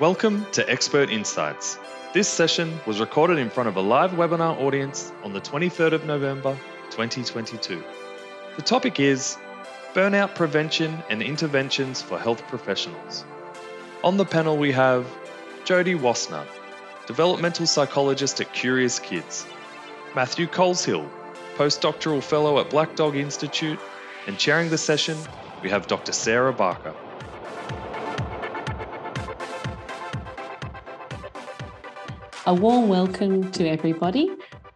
Welcome to Expert Insights. This session was recorded in front of a live webinar audience on the 23rd of November 2022. The topic is Burnout Prevention and Interventions for Health Professionals. On the panel, we have Jody Wasner, Developmental Psychologist at Curious Kids, Matthew Coleshill, Postdoctoral Fellow at Black Dog Institute, and chairing the session, we have Dr. Sarah Barker. A warm welcome to everybody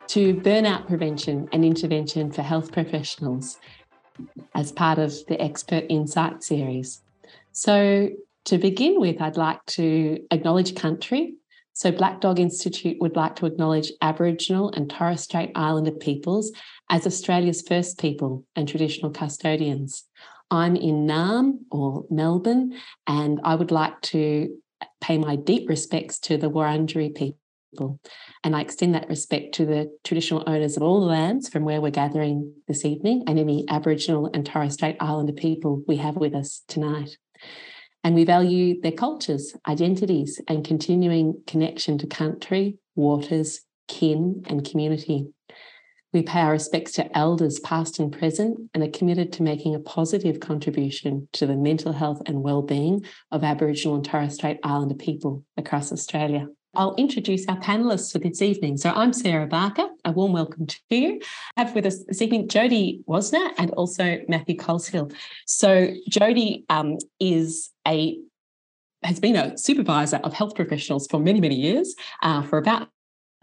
to Burnout Prevention and Intervention for Health Professionals as part of the Expert Insight series. So, to begin with, I'd like to acknowledge country. So, Black Dog Institute would like to acknowledge Aboriginal and Torres Strait Islander peoples as Australia's first people and traditional custodians. I'm in Naarm or Melbourne, and I would like to pay my deep respects to the Wurundjeri people people. And I extend that respect to the traditional owners of all the lands from where we're gathering this evening and any Aboriginal and Torres Strait Islander people we have with us tonight. And we value their cultures, identities, and continuing connection to country, waters, kin, and community. We pay our respects to elders, past and present, and are committed to making a positive contribution to the mental health and well-being of Aboriginal and Torres Strait Islander people across Australia. I'll introduce our panelists for this evening. So I'm Sarah Barker. A warm welcome to you. I have with us this evening Jody Wasner and also Matthew Coleshill. So Jody um, is a has been a supervisor of health professionals for many many years, uh, for about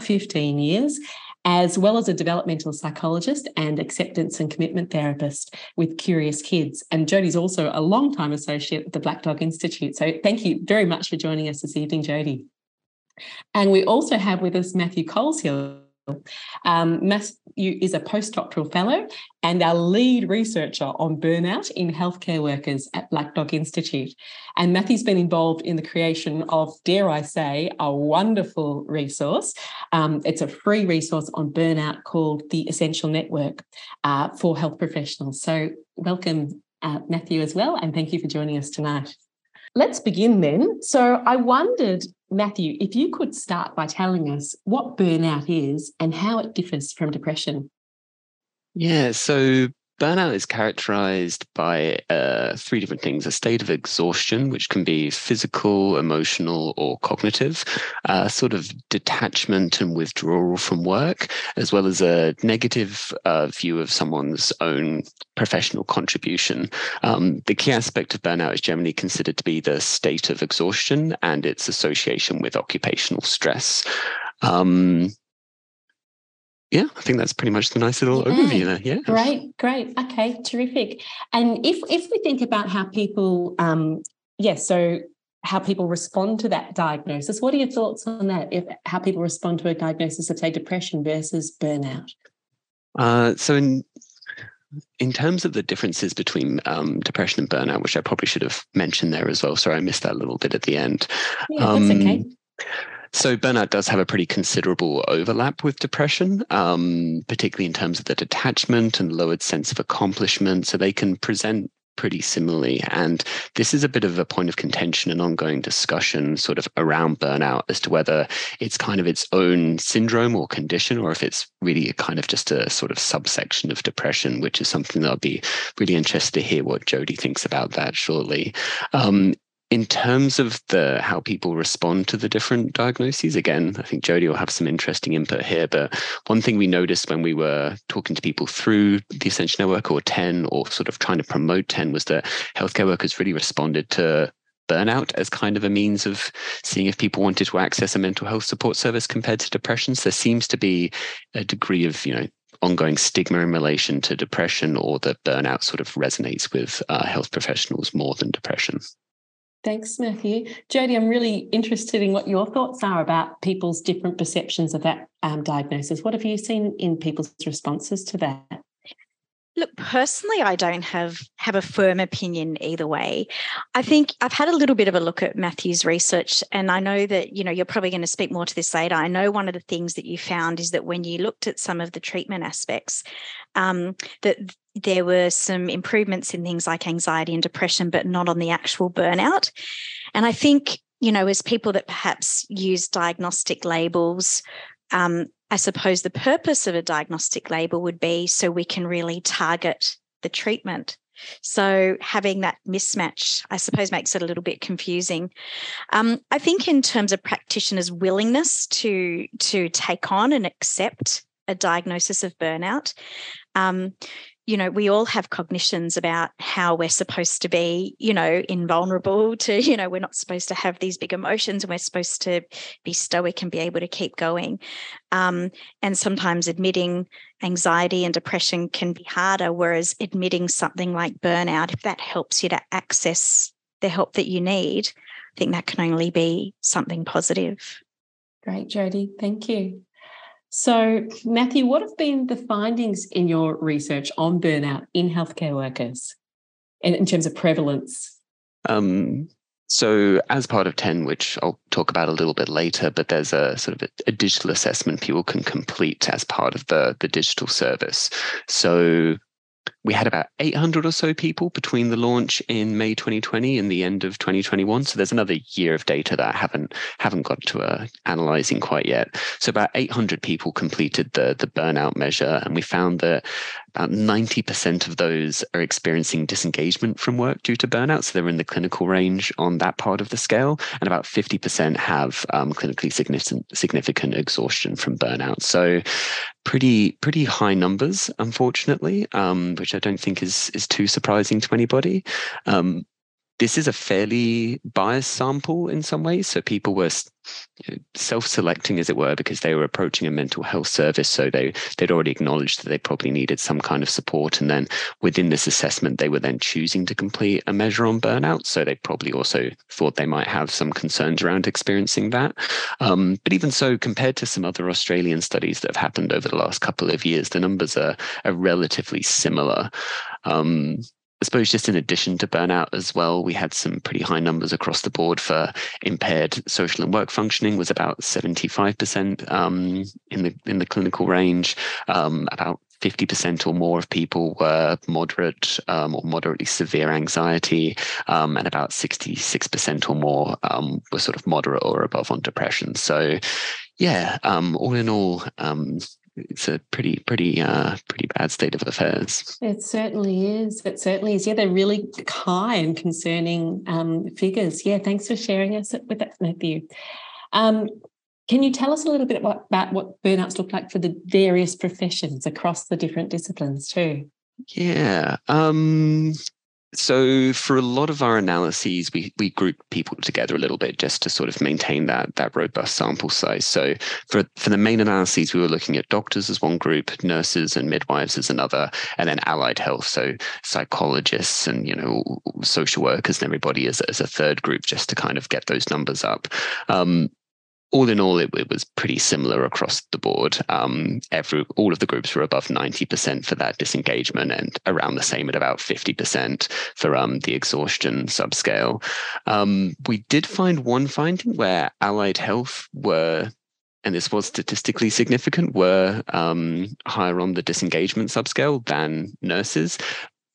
15 years, as well as a developmental psychologist and acceptance and commitment therapist with Curious Kids. And Jody's also a long-time associate at the Black Dog Institute. So thank you very much for joining us this evening, Jody. And we also have with us Matthew Coleshill. Um, Matthew is a postdoctoral fellow and our lead researcher on burnout in healthcare workers at Black Dog Institute. And Matthew's been involved in the creation of, dare I say, a wonderful resource. Um, it's a free resource on burnout called the Essential Network uh, for health professionals. So, welcome, uh, Matthew, as well. And thank you for joining us tonight. Let's begin then. So, I wondered Matthew, if you could start by telling us what burnout is and how it differs from depression. Yeah, so burnout is characterized by uh, three different things a state of exhaustion, which can be physical, emotional, or cognitive, uh, sort of detachment and withdrawal from work, as well as a negative uh, view of someone's own professional contribution. Um, the key aspect of burnout is generally considered to be the state of exhaustion and its association with occupational stress. Um, yeah, I think that's pretty much the nice little yeah. overview there. Yeah. Great, great. Okay, terrific. And if if we think about how people um yes, yeah, so how people respond to that diagnosis, what are your thoughts on that? If how people respond to a diagnosis of say depression versus burnout? Uh so in in terms of the differences between um, depression and burnout, which I probably should have mentioned there as well. Sorry, I missed that little bit at the end. Yeah, um, that's okay. So burnout does have a pretty considerable overlap with depression, um, particularly in terms of the detachment and lowered sense of accomplishment. So they can present pretty similarly. And this is a bit of a point of contention and ongoing discussion sort of around burnout as to whether it's kind of its own syndrome or condition, or if it's really a kind of just a sort of subsection of depression, which is something that I'll be really interested to hear what Jody thinks about that shortly. Um, in terms of the how people respond to the different diagnoses again i think jody will have some interesting input here but one thing we noticed when we were talking to people through the essential network or TEN or sort of trying to promote TEN was that healthcare workers really responded to burnout as kind of a means of seeing if people wanted to access a mental health support service compared to depression. So there seems to be a degree of you know ongoing stigma in relation to depression or that burnout sort of resonates with uh, health professionals more than depression Thanks, Matthew. Jody, I'm really interested in what your thoughts are about people's different perceptions of that um, diagnosis. What have you seen in people's responses to that? Look, personally, I don't have have a firm opinion either way. I think I've had a little bit of a look at Matthew's research, and I know that you know you're probably going to speak more to this later. I know one of the things that you found is that when you looked at some of the treatment aspects, um, that there were some improvements in things like anxiety and depression, but not on the actual burnout. And I think you know, as people that perhaps use diagnostic labels, um, I suppose the purpose of a diagnostic label would be so we can really target the treatment. So having that mismatch, I suppose, makes it a little bit confusing. Um, I think in terms of practitioners' willingness to to take on and accept a diagnosis of burnout, um, you know, we all have cognitions about how we're supposed to be, you know, invulnerable to, you know, we're not supposed to have these big emotions and we're supposed to be stoic and be able to keep going. Um, and sometimes admitting anxiety and depression can be harder, whereas admitting something like burnout, if that helps you to access the help that you need, I think that can only be something positive. Great, Jody. Thank you. So, Matthew, what have been the findings in your research on burnout in healthcare workers in, terms of prevalence? Um, so, as part of TEN, which I'll talk about a little bit later, but there's a sort of a, a digital assessment people can complete as part of the, the digital service. So, we had about 800 or so people between the launch in May 2020 and the end of 2021. So there's another year of data that I haven't haven't got to uh, analyzing quite yet. So about 800 people completed the the burnout measure, and we found that about 90% of those are experiencing disengagement from work due to burnout. So they're in the clinical range on that part of the scale, and about 50% have um, clinically significant significant exhaustion from burnout. So pretty pretty high numbers, unfortunately, um, which I don't think is is too surprising to anybody. Um, this is a fairly biased sample in some ways. So people were self-selecting, as it were, because they were approaching a mental health service. So they they'd already acknowledged that they probably needed some kind of support, and then within this assessment, they were then choosing to complete a measure on burnout. So they probably also thought they might have some concerns around experiencing that. Um, but even so, compared to some other Australian studies that have happened over the last couple of years, the numbers are are relatively similar. Um, I suppose just in addition to burnout as well, we had some pretty high numbers across the board for impaired social and work functioning was about 75% um, in the in the clinical range. Um, about 50% or more of people were moderate um, or moderately severe anxiety, um, and about 66% or more um, were sort of moderate or above on depression. So, yeah, um, all in all, um, it's a pretty pretty uh pretty bad state of affairs. It certainly is. It certainly is. Yeah they're really high and concerning um figures. Yeah thanks for sharing us with that matthew. Um can you tell us a little bit about, about what burnouts look like for the various professions across the different disciplines too? Yeah um so for a lot of our analyses, we we group people together a little bit just to sort of maintain that that robust sample size. So for for the main analyses, we were looking at doctors as one group, nurses and midwives as another, and then allied health, so psychologists and you know social workers and everybody as as a third group, just to kind of get those numbers up. Um, all in all, it, it, was pretty similar across the board. Um, every all of the groups were above ninety percent for that disengagement, and around the same at about fifty percent for um, the exhaustion subscale. Um, we did find one finding where allied health were and this was statistically significant, were um, higher on the disengagement subscale than nurses.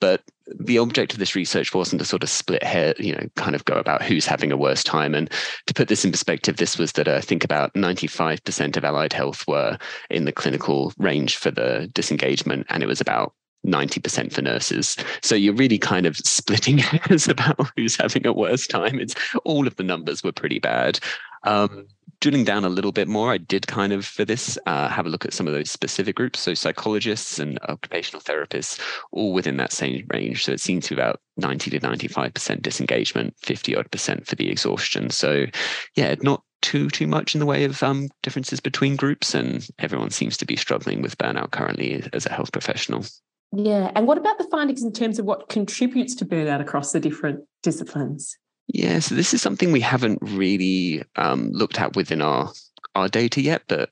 But the object of this research wasn't to sort of split hair, you know, kind of go about who's having a worse time. And to put this in perspective, this was that uh, I think about 95% of allied health were in the clinical range for the disengagement, and it was about 90% for nurses. So you're really kind of splitting hairs about who's having a worse time. It's all of the numbers were pretty bad. Um, drilling down a little bit more, I did kind of for this uh, have a look at some of those specific groups. So psychologists and occupational therapists, all within that same range. So it seemed to be about 90 to 95% disengagement, 50 odd percent for the exhaustion. So yeah, not too too much in the way of um, differences between groups, and everyone seems to be struggling with burnout currently as a health professional. Yeah, and what about the findings in terms of what contributes to burnout across the different disciplines? Yeah, so this is something we haven't really um, looked at within our our data yet, but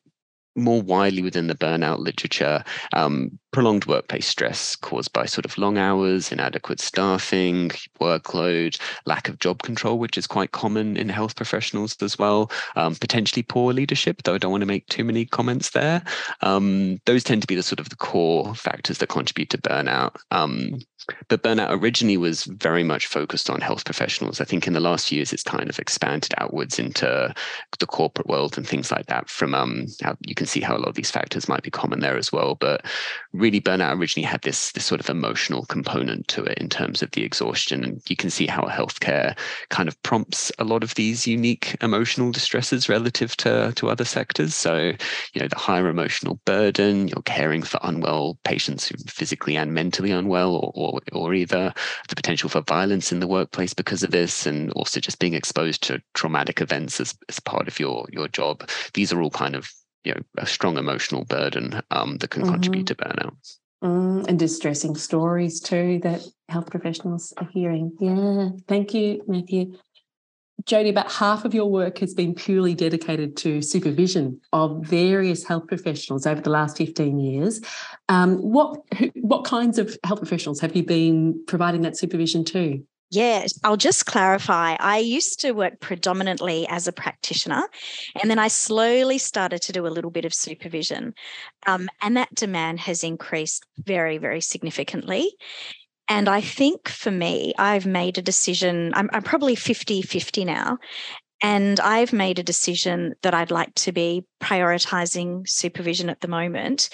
more widely within the burnout literature, um, prolonged workplace stress caused by sort of long hours, inadequate staffing, workload, lack of job control, which is quite common in health professionals as well, um, potentially poor leadership, though I don't want to make too many comments there. Um, those tend to be the sort of the core factors that contribute to burnout. Um, but burnout originally was very much focused on health professionals. I think in the last few years, it's kind of expanded outwards into the corporate world and things like that. From um, how you can see how a lot of these factors might be common there as well. But burnout originally had this this sort of emotional component to it in terms of the exhaustion, and you can see how healthcare kind of prompts a lot of these unique emotional distresses relative to to other sectors. So, you know, the higher emotional burden, you're caring for unwell patients who are physically and mentally unwell, or, or or, either the potential for violence in the workplace because of this, and also just being exposed to traumatic events as, as part of your your job. These are all kind of you know a strong emotional burden um, that can mm-hmm. contribute to burnout. Mm, and distressing stories too that health professionals are hearing. Yeah, thank you, Matthew. Jody, about half of your work has been purely dedicated to supervision of various health professionals over the last 15 years. Um, what, what kinds of health professionals have you been providing that supervision to? Yeah, I'll just clarify. I used to work predominantly as a practitioner, and then I slowly started to do a little bit of supervision. Um, and that demand has increased very, very significantly. And I think for me, I've made a decision. I'm, I'm probably 50 50 now. And I've made a decision that I'd like to be prioritizing supervision at the moment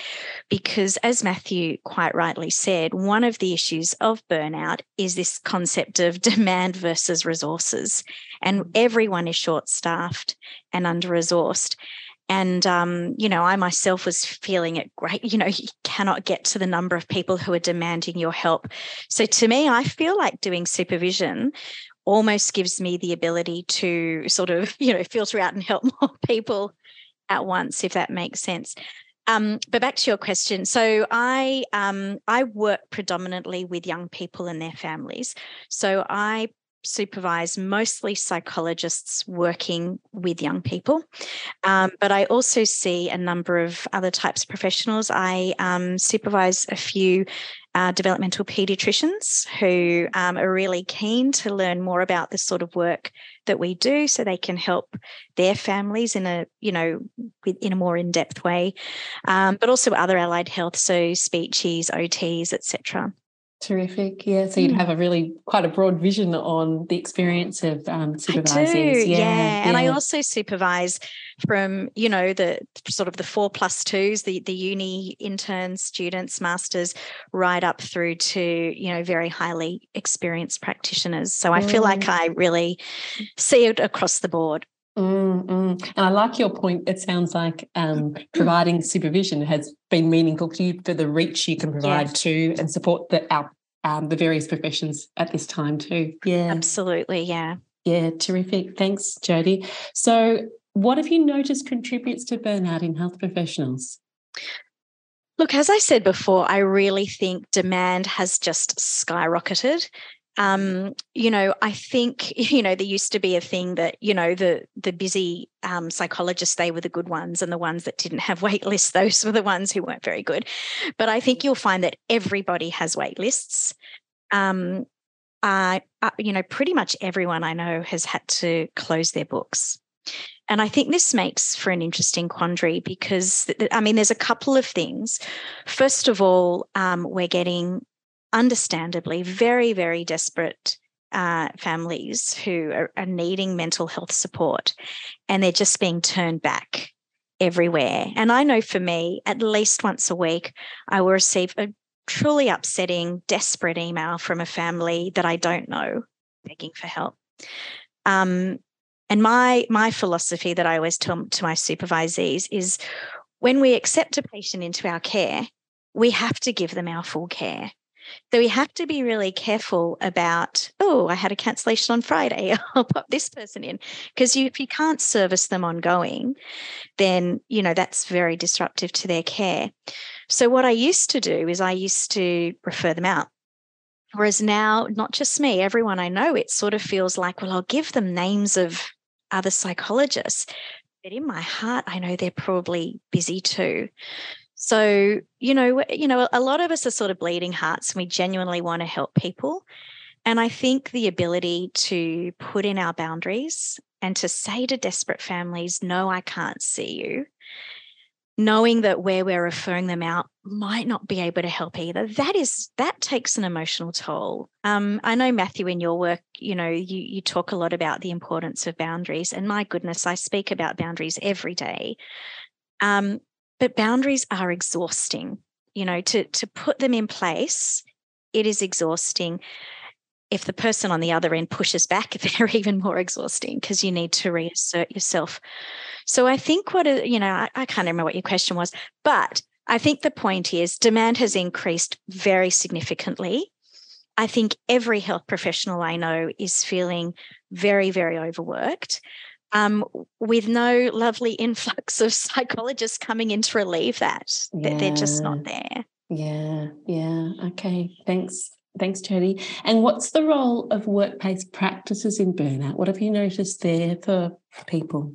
because, as Matthew quite rightly said, one of the issues of burnout is this concept of demand versus resources. And everyone is short staffed and under resourced. And, um, you know, I myself was feeling it great. You know, you cannot get to the number of people who are demanding your help. So to me, I feel like doing supervision almost gives me the ability to sort of, you know, filter out and help more people at once, if that makes sense. Um, but back to your question. So I um, I work predominantly with young people and their families. So I supervise mostly psychologists working with young people, um, but I also see a number of other types of professionals. I um, supervise a few uh, developmental pediatricians who um, are really keen to learn more about the sort of work that we do so they can help their families in a you know in a more in-depth way. Um, but also other allied health so speeches ots etc Terrific. Yeah. So you'd hmm. have a really quite a broad vision on the experience of um, supervising. Yeah, yeah. yeah. And I also supervise from, you know, the sort of the four plus twos, the, the uni interns, students, masters, right up through to, you know, very highly experienced practitioners. So I feel like mm. I really see it across the board. Mm, mm. And I like your point. It sounds like um, providing supervision has been meaningful to you for the reach you can provide yeah. to and support the our um, the various professions at this time too. Yeah, absolutely. Yeah, yeah, terrific. Thanks, Jody. So, what have you noticed contributes to burnout in health professionals? Look, as I said before, I really think demand has just skyrocketed um, you know, I think you know there used to be a thing that you know the the busy um, psychologists they were the good ones, and the ones that didn't have wait lists those were the ones who weren't very good. But I think you'll find that everybody has wait lists. Um, uh, you know, pretty much everyone I know has had to close their books. And I think this makes for an interesting quandary because, I mean, there's a couple of things. First of all, um, we're getting understandably very, very desperate uh, families who are, are needing mental health support and they're just being turned back everywhere. And I know for me, at least once a week, I will receive a truly upsetting, desperate email from a family that I don't know begging for help. Um, and my my philosophy that I always tell to my supervisees is when we accept a patient into our care, we have to give them our full care. So we have to be really careful about, oh, I had a cancellation on Friday. I'll pop this person in. Because if you can't service them ongoing, then, you know, that's very disruptive to their care. So what I used to do is I used to refer them out. Whereas now, not just me, everyone I know, it sort of feels like, well, I'll give them names of other psychologists. But in my heart, I know they're probably busy too. So, you know, you know, a lot of us are sort of bleeding hearts and we genuinely want to help people. And I think the ability to put in our boundaries and to say to desperate families, no, I can't see you, knowing that where we're referring them out might not be able to help either that is that takes an emotional toll um, i know matthew in your work you know you you talk a lot about the importance of boundaries and my goodness i speak about boundaries every day um, but boundaries are exhausting you know to to put them in place it is exhausting if the person on the other end pushes back, they're even more exhausting because you need to reassert yourself. So I think what, you know, I, I can't remember what your question was, but I think the point is demand has increased very significantly. I think every health professional I know is feeling very, very overworked. Um, with no lovely influx of psychologists coming in to relieve that. Yeah. They're just not there. Yeah, yeah. Okay. Thanks. Thanks, Jody. And what's the role of workplace practices in burnout? What have you noticed there for people?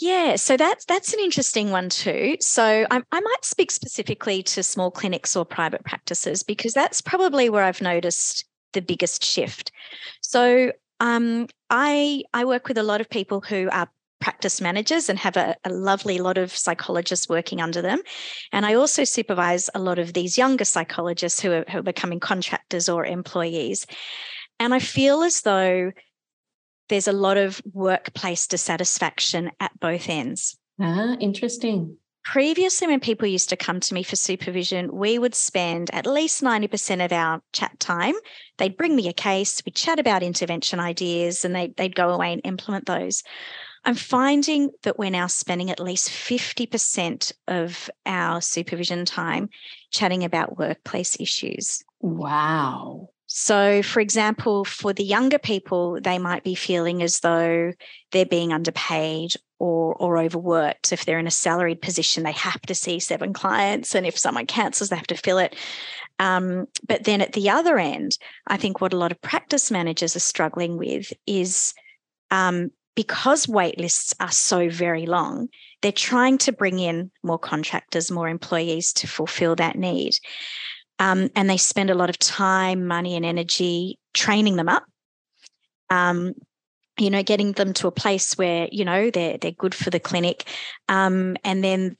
Yeah, so that's that's an interesting one too. So I, I, might speak specifically to small clinics or private practices because that's probably where I've noticed the biggest shift. So um, I I work with a lot of people who are practice managers and have a, a, lovely lot of psychologists working under them. And I also supervise a lot of these younger psychologists who are, who are becoming contractors or employees. And I feel as though there's a lot of workplace dissatisfaction at both ends. Ah, interesting. Previously, when people used to come to me for supervision, we would spend at least 90% of our chat time. They'd bring me a case, we'd chat about intervention ideas, and they'd, they'd go away and implement those. I'm finding that we're now spending at least 50% of our supervision time chatting about workplace issues. Wow. So, for example, for the younger people, they might be feeling as though they're being underpaid or, or overworked. If they're in a salaried position, they have to see seven clients. And if someone cancels, they have to fill it. Um, but then at the other end, I think what a lot of practice managers are struggling with is um, because wait lists are so very long, they're trying to bring in more contractors, more employees to fulfill that need. Um, and they spend a lot of time, money, and energy training them up. You know, getting them to a place where you know they're they're good for the clinic, um, and then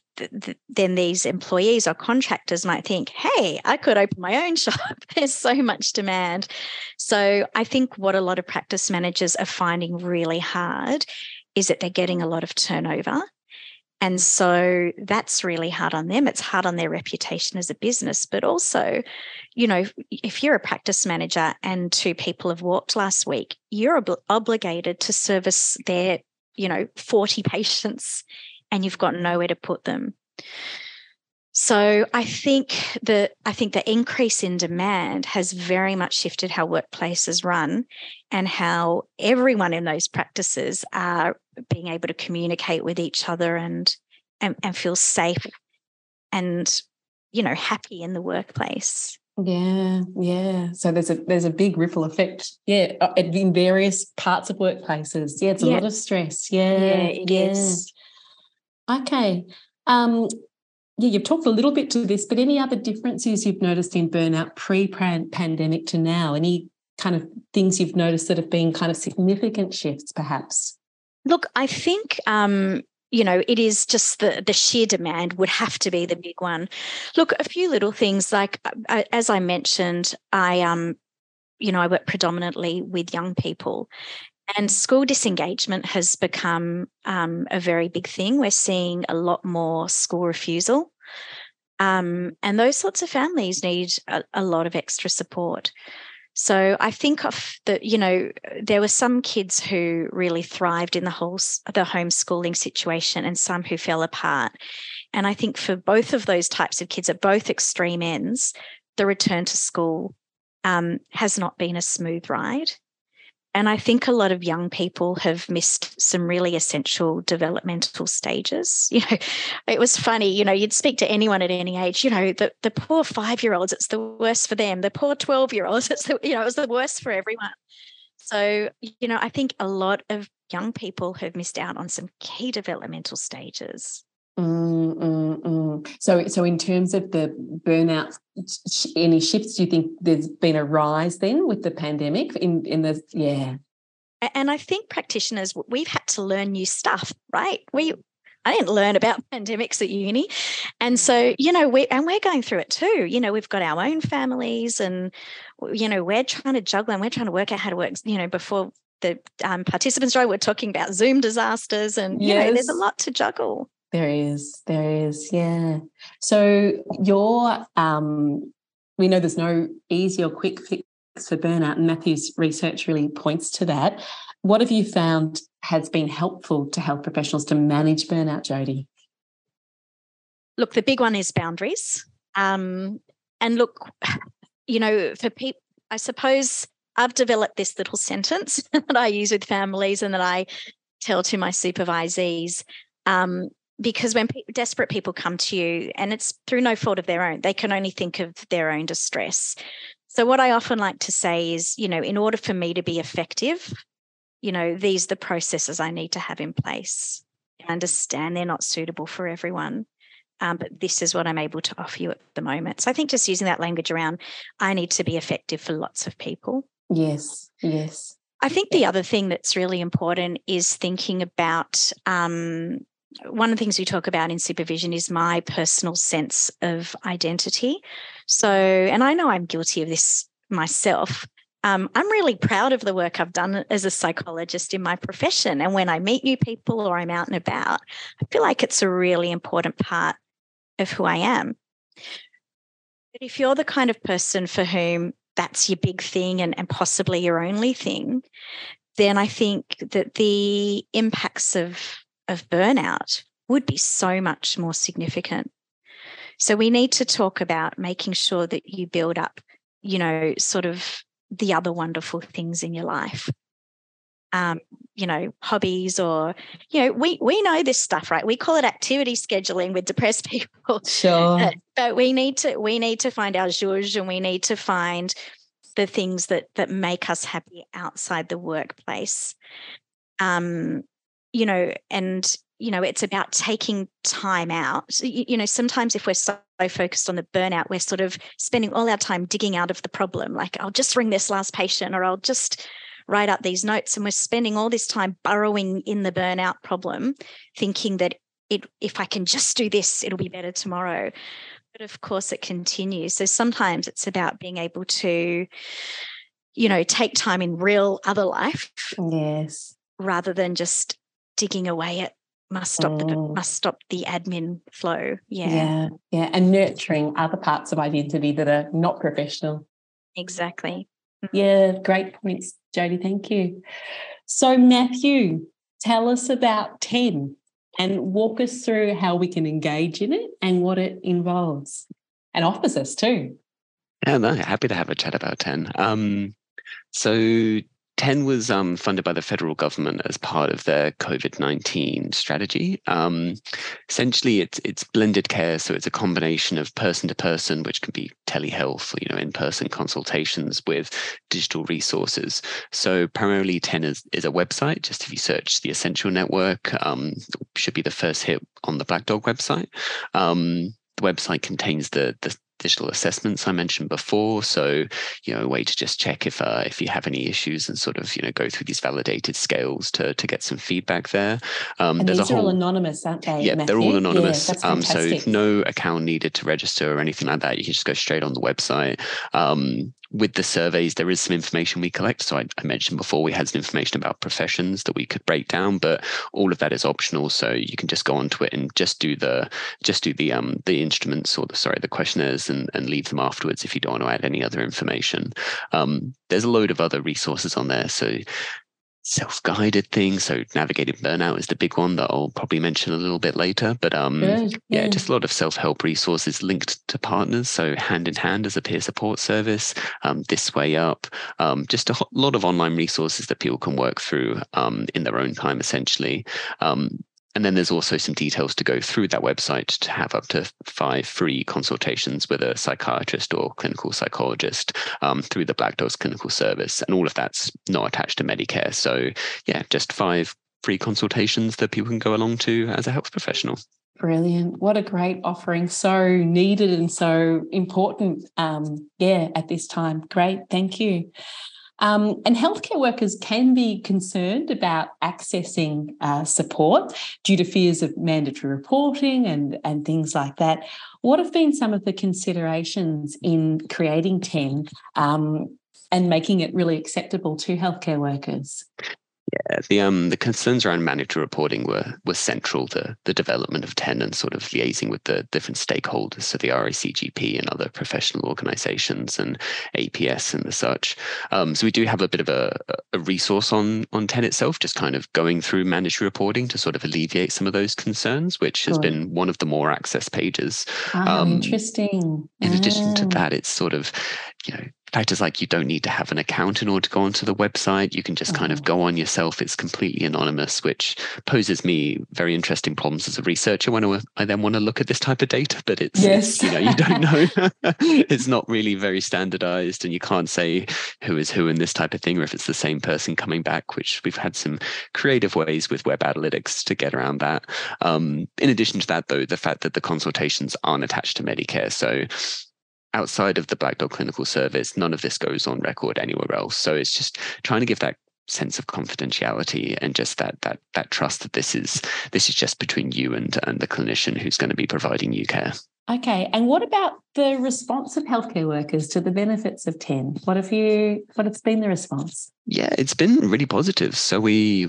then these employees or contractors might think, hey, I could open my own shop. There's so much demand. So I think what a lot of practice managers are finding really hard is that they're getting a lot of turnover. And so that's really hard on them. It's hard on their reputation as a business. But also, you know, if you're a practice manager and two people have walked last week, you're ob- obligated to service their, you know, 40 patients and you've got nowhere to put them. So I think the I think the increase in demand has very much shifted how workplaces run and how everyone in those practices are being able to communicate with each other and and, and feel safe and you know happy in the workplace. Yeah, yeah. So there's a there's a big ripple effect. Yeah, uh, in various parts of workplaces. Yeah, it's a yeah. lot of stress. Yeah, yeah, it yeah. is. Okay. Um, yeah, you've talked a little bit to this, but any other differences you've noticed in burnout pre pandemic to now? Any kind of things you've noticed that have been kind of significant shifts, perhaps? Look, I think um, you know it is just the the sheer demand would have to be the big one. Look, a few little things like uh, as I mentioned, I um, you know, I work predominantly with young people, and school disengagement has become um, a very big thing. We're seeing a lot more school refusal. Um, and those sorts of families need a, a, lot of extra support. So I think of the, you know, there were some kids who really thrived in the whole the homeschooling situation, and some who fell apart. And I think for both of those types of kids at both extreme ends, the return to school um, has not been a smooth ride. And I think a lot of young people have missed some really essential developmental stages. You know, it was funny, you know, you'd speak to anyone at any age, you know, the, the poor five year olds, it's the worst for them. The poor 12 year olds, it's the, you know, it was the worst for everyone. So, you know, I think a lot of young people have missed out on some key developmental stages. Mm, mm, mm. So, so in terms of the burnouts, any shifts? Do you think there's been a rise then with the pandemic? In in the yeah, and I think practitioners we've had to learn new stuff, right? We I didn't learn about pandemics at uni. And so, you know, we and we're going through it too. You know, we've got our own families and you know, we're trying to juggle and we're trying to work out how to work, you know, before the um, participants joy, we're talking about Zoom disasters and yes. you know, there's a lot to juggle. There is, there is, yeah. So your um we know there's no easy or quick fix for burnout, and Matthew's research really points to that. What have you found has been helpful to health professionals to manage burnout, Jody? Look, the big one is boundaries. Um, and look, you know, for people, I suppose I've developed this little sentence that I use with families and that I tell to my supervisees. Um, because when pe- desperate people come to you, and it's through no fault of their own, they can only think of their own distress. So, what I often like to say is, you know, in order for me to be effective, you know, these are the processes I need to have in place. I understand they're not suitable for everyone. Um, but this is what I'm able to offer you at the moment. So I think just using that language around, I need to be effective for lots of people. Yes, yes. I think the other thing that's really important is thinking about um, one of the things we talk about in supervision is my personal sense of identity. So, and I know I'm guilty of this myself um, I'm really proud of the work I've done as a psychologist in my profession. And when I meet new people or I'm out and about, I feel like it's a really important part of who I am. But if you're the kind of person for whom that's your big thing and, and possibly your only thing, then I think that the impacts of, of burnout would be so much more significant. So we need to talk about making sure that you build up, you know, sort of the other wonderful things in your life. Um, you know, hobbies or, you know, we we know this stuff, right? We call it activity scheduling with depressed people. Sure. but we need to we need to find our zhuzh and we need to find the things that that make us happy outside the workplace. Um, you know, and you know, it's about taking time out. You, you, know, sometimes if we're so focused on the burnout, we're sort of spending all our time digging out of the problem. Like, I'll just ring this last patient or I'll just write up these notes. And we're spending all this time burrowing in the burnout problem, thinking that it, if I can just do this, it'll be better tomorrow. But of course, it continues. So sometimes it's about being able to, you know, take time in real other life. Yes. Rather than just digging away at must stop the mm. must stop the admin flow. Yeah. Yeah yeah and nurturing other parts of identity that are not professional. Exactly. Mm-hmm. yeah great points jody thank you. So matthew tell us about TEN and walk us through how we can engage in it and what it involves. And offers us too. Yeah no happy to have a chat about TEN um so TEN was um, funded by the federal government as part of their COVID 19 strategy. Um, essentially, it's, it's blended care. So it's a combination of person to person, which can be telehealth, you know, in person consultations with digital resources. So primarily, TEN is, is a website. Just if you search the Essential Network, um, should be the first hit on the Black Dog website. Um, the website contains the, the digital assessments I mentioned before. So, you know, a way to just check if uh, if you have any issues and sort of you know go through these validated scales to to get some feedback there. Um, and there's these a whole, are all anonymous, aren't they? Yeah, Matthew? they're all anonymous. Yeah, um, so no account needed to register or anything like that. You can just go straight on the website. Um, with the surveys, there is some information we collect. So I, I, mentioned before we had some information about professions that we could break down, but all of that is optional. So you can just go onto it and just do the just do the um the instruments or the sorry the questionnaires and, and leave them afterwards if you don't want to add any other information. Um, there's a load of other resources on there. So self-guided things. So navigating burnout is the big one that I'll probably mention a little bit later. But um, yeah, yeah, just a lot of self-help resources linked to partners. So hand in hand as a peer support service, um, this way up, um, just a lot of online resources that people can work through um, in their own time, essentially. And then there's also some details to go through that website to have up to five free consultations with a psychiatrist or clinical psychologist um, through the Black Dogs Clinical Service. And all of that's not attached to Medicare. So, yeah, just five free consultations that people can go along to as a health professional. Brilliant. What a great offering. So needed and so important. Um, yeah, at this time. Great. Thank you. Um, and healthcare workers can be concerned about accessing uh, support due to fears of mandatory reporting and, and things like that. What have been some of the considerations in creating TEN um, and making it really acceptable to healthcare workers? Yeah, the um the concerns around mandatory reporting were were central to the development of TEN and sort of liaising with the different stakeholders, so the RACGP and other professional organisations and APS and the such. Um, so we do have a bit of a, a resource on on TEN itself, just kind of going through mandatory reporting to sort of alleviate some of those concerns, which has been one of the more accessed pages. Ah, um, interesting. In addition to ah. that, it's sort of you know factors like you don't need to have an account in order to go onto the website. You can just kind of oh. go on yourself. It's completely anonymous, which poses me very interesting problems as a researcher when I, then want to look at this type of data. But it's, yes. It's, you know, you don't know. it's not really very standardized, and you can't say who is who in this type of thing, or if it's the same person coming back. Which we've had some creative ways with web analytics to get around that. Um, in addition to that, though, the fact that the consultations aren't attached to Medicare, so outside of the Black Dog Clinical Service, none of this goes on record anywhere else. So it's just trying to give that sense of confidentiality and just that that that trust that this is this is just between you and and the clinician who's going to be providing you care. Okay, and what about the response of healthcare workers to the benefits of TEN? What have you what has been the response? Yeah, it's been really positive. So we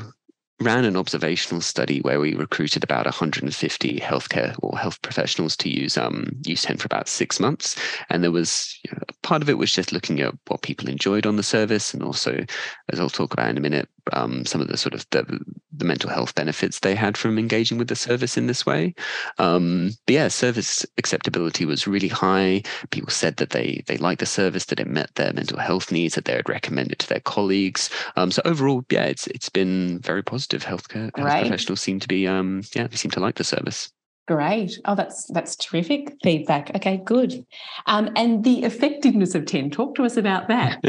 ran an observational study where we recruited about 150 healthcare or health professionals to use um, use TEN for about six months. And there was you know, part of it was just looking at what people enjoyed on the service, and also, as I'll talk about in a minute, um, some of the sort of the, the mental health benefits they had from engaging with the service in this way. Um, but yeah, service acceptability was really high. People said that they they liked the service, that it met their mental health needs, that they would recommend it to their colleagues. Um, so overall, yeah, it's it's been very positive. Healthcare health right. professionals seem to be um, yeah, they seem to like the service. Great. Oh, that's that's terrific feedback. Okay, good. Um, and the effectiveness of TEN. Talk to us about that.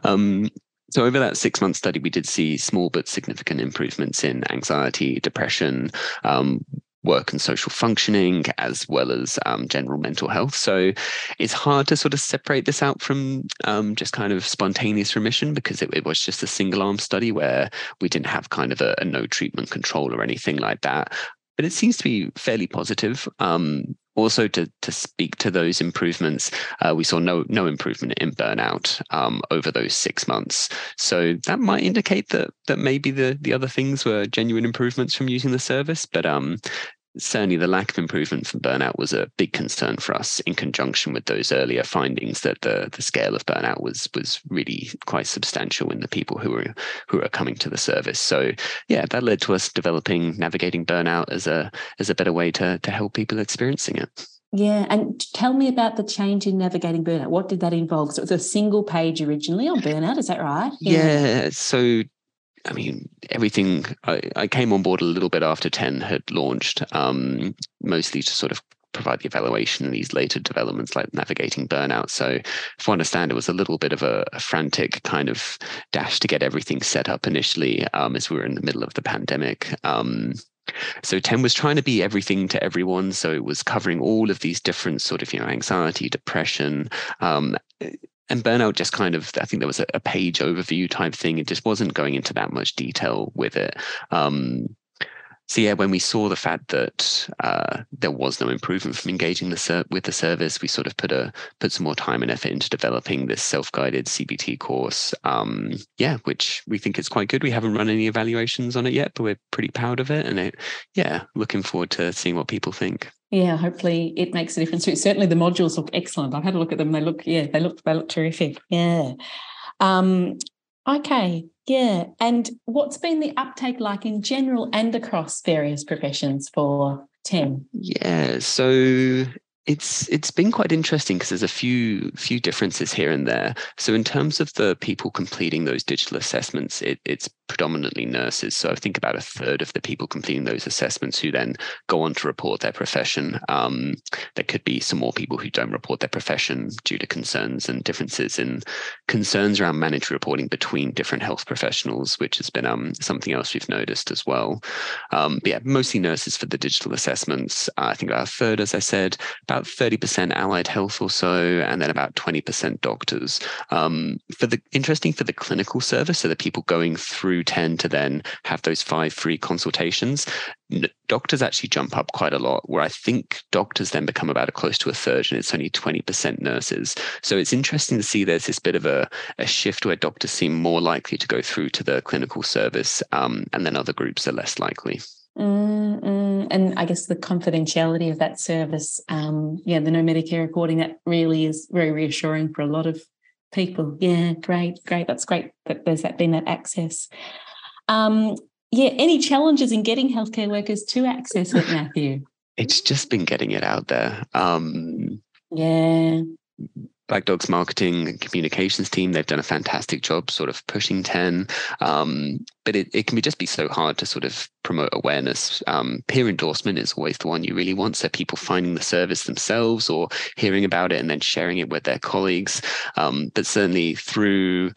um, so, over that six month study, we did see small but significant improvements in anxiety, depression, um, work and social functioning, as well as um, general mental health. So, it's hard to sort of separate this out from um, just kind of spontaneous remission because it, it, was just a single arm study where we didn't have kind of a, a no treatment control or anything like that but it seems to be fairly positive. Um, also, to to speak to those improvements, uh, we saw no no improvement in burnout um, over those six months. So that might indicate that that maybe the the other things were genuine improvements from using the service. But um, certainly the lack of improvement from burnout was a big concern for us in conjunction with those earlier findings that the, the scale of burnout was was really quite substantial in the people who were who are coming to the service so yeah that led to us developing navigating burnout as a as a better way to to help people experiencing it yeah, and tell me about the change in navigating burnout. What did that involve? So it was a single page originally on burnout, is that right? Yeah. yeah so I mean, everything. I, I, came on board a little bit after TEN had launched, um, mostly to sort of provide the evaluation of these later developments like navigating burnout. So, if I understand, it was a little bit of a, a frantic kind of dash to get everything set up initially um, as we were in the middle of the pandemic. Um, so TEN was trying to be everything to everyone. So it was covering all of these different sort of, you know, anxiety, depression, um, and burnout just kind of i think there was a, a, page overview type thing. It just wasn't going into that much detail with it. Um, so yeah when we saw the fact that uh, there was no improvement from engaging the ser- with the service we sort of put a put some more time and effort into developing this self-guided cbt course. Um, yeah which we think is quite good. We haven't run any evaluations on it yet but we're pretty proud of it. And it yeah looking forward to seeing what people think yeah, hopefully it makes a difference. Certainly the modules look excellent. I've had a look at them. They look, yeah, they look they look terrific. Yeah. Um, okay. Yeah. And what's been the uptake like in general and across various professions for TEN? Yeah. So it's it's been quite interesting because there's a few few differences here and there. So in terms of the people completing those digital assessments, it, it's predominantly nurses. So I think about a third of the people completing those assessments who then go on to report their profession. Um, there could be some more people who don't report their profession due to concerns and differences in concerns around mandatory reporting between different health professionals, which has been um, something else we've noticed as well. Um, but yeah, mostly nurses for the digital assessments. Uh, I think about a third, as I said about 30% allied health or so, and then about 20% doctors. Um, for the interesting for the clinical service, so the people going through tend to then have those five free consultations. Doctors actually jump up quite a lot, where I think doctors then become about a close to a third, and it's only 20% nurses. So it's interesting to see there's this bit of a, a shift where doctors seem more likely to go through to the clinical service, um, and then other groups are less likely. Mm-mm. And I guess the confidentiality of that service, um, yeah, the no Medicare reporting, that really is very reassuring for a lot of people. Yeah, great, great. That's great that there's that been that access. Um, yeah, any challenges in getting healthcare workers to access it, Matthew? It's just been getting it out there. Um, yeah. Black Dogs marketing and communications team, they've done a fantastic job sort of pushing TEN. Um, but it, it can be just be so hard to sort of promote awareness. Um, peer endorsement is always the one you really want. So people finding the service themselves or hearing about it and then sharing it with their colleagues. Um, but certainly through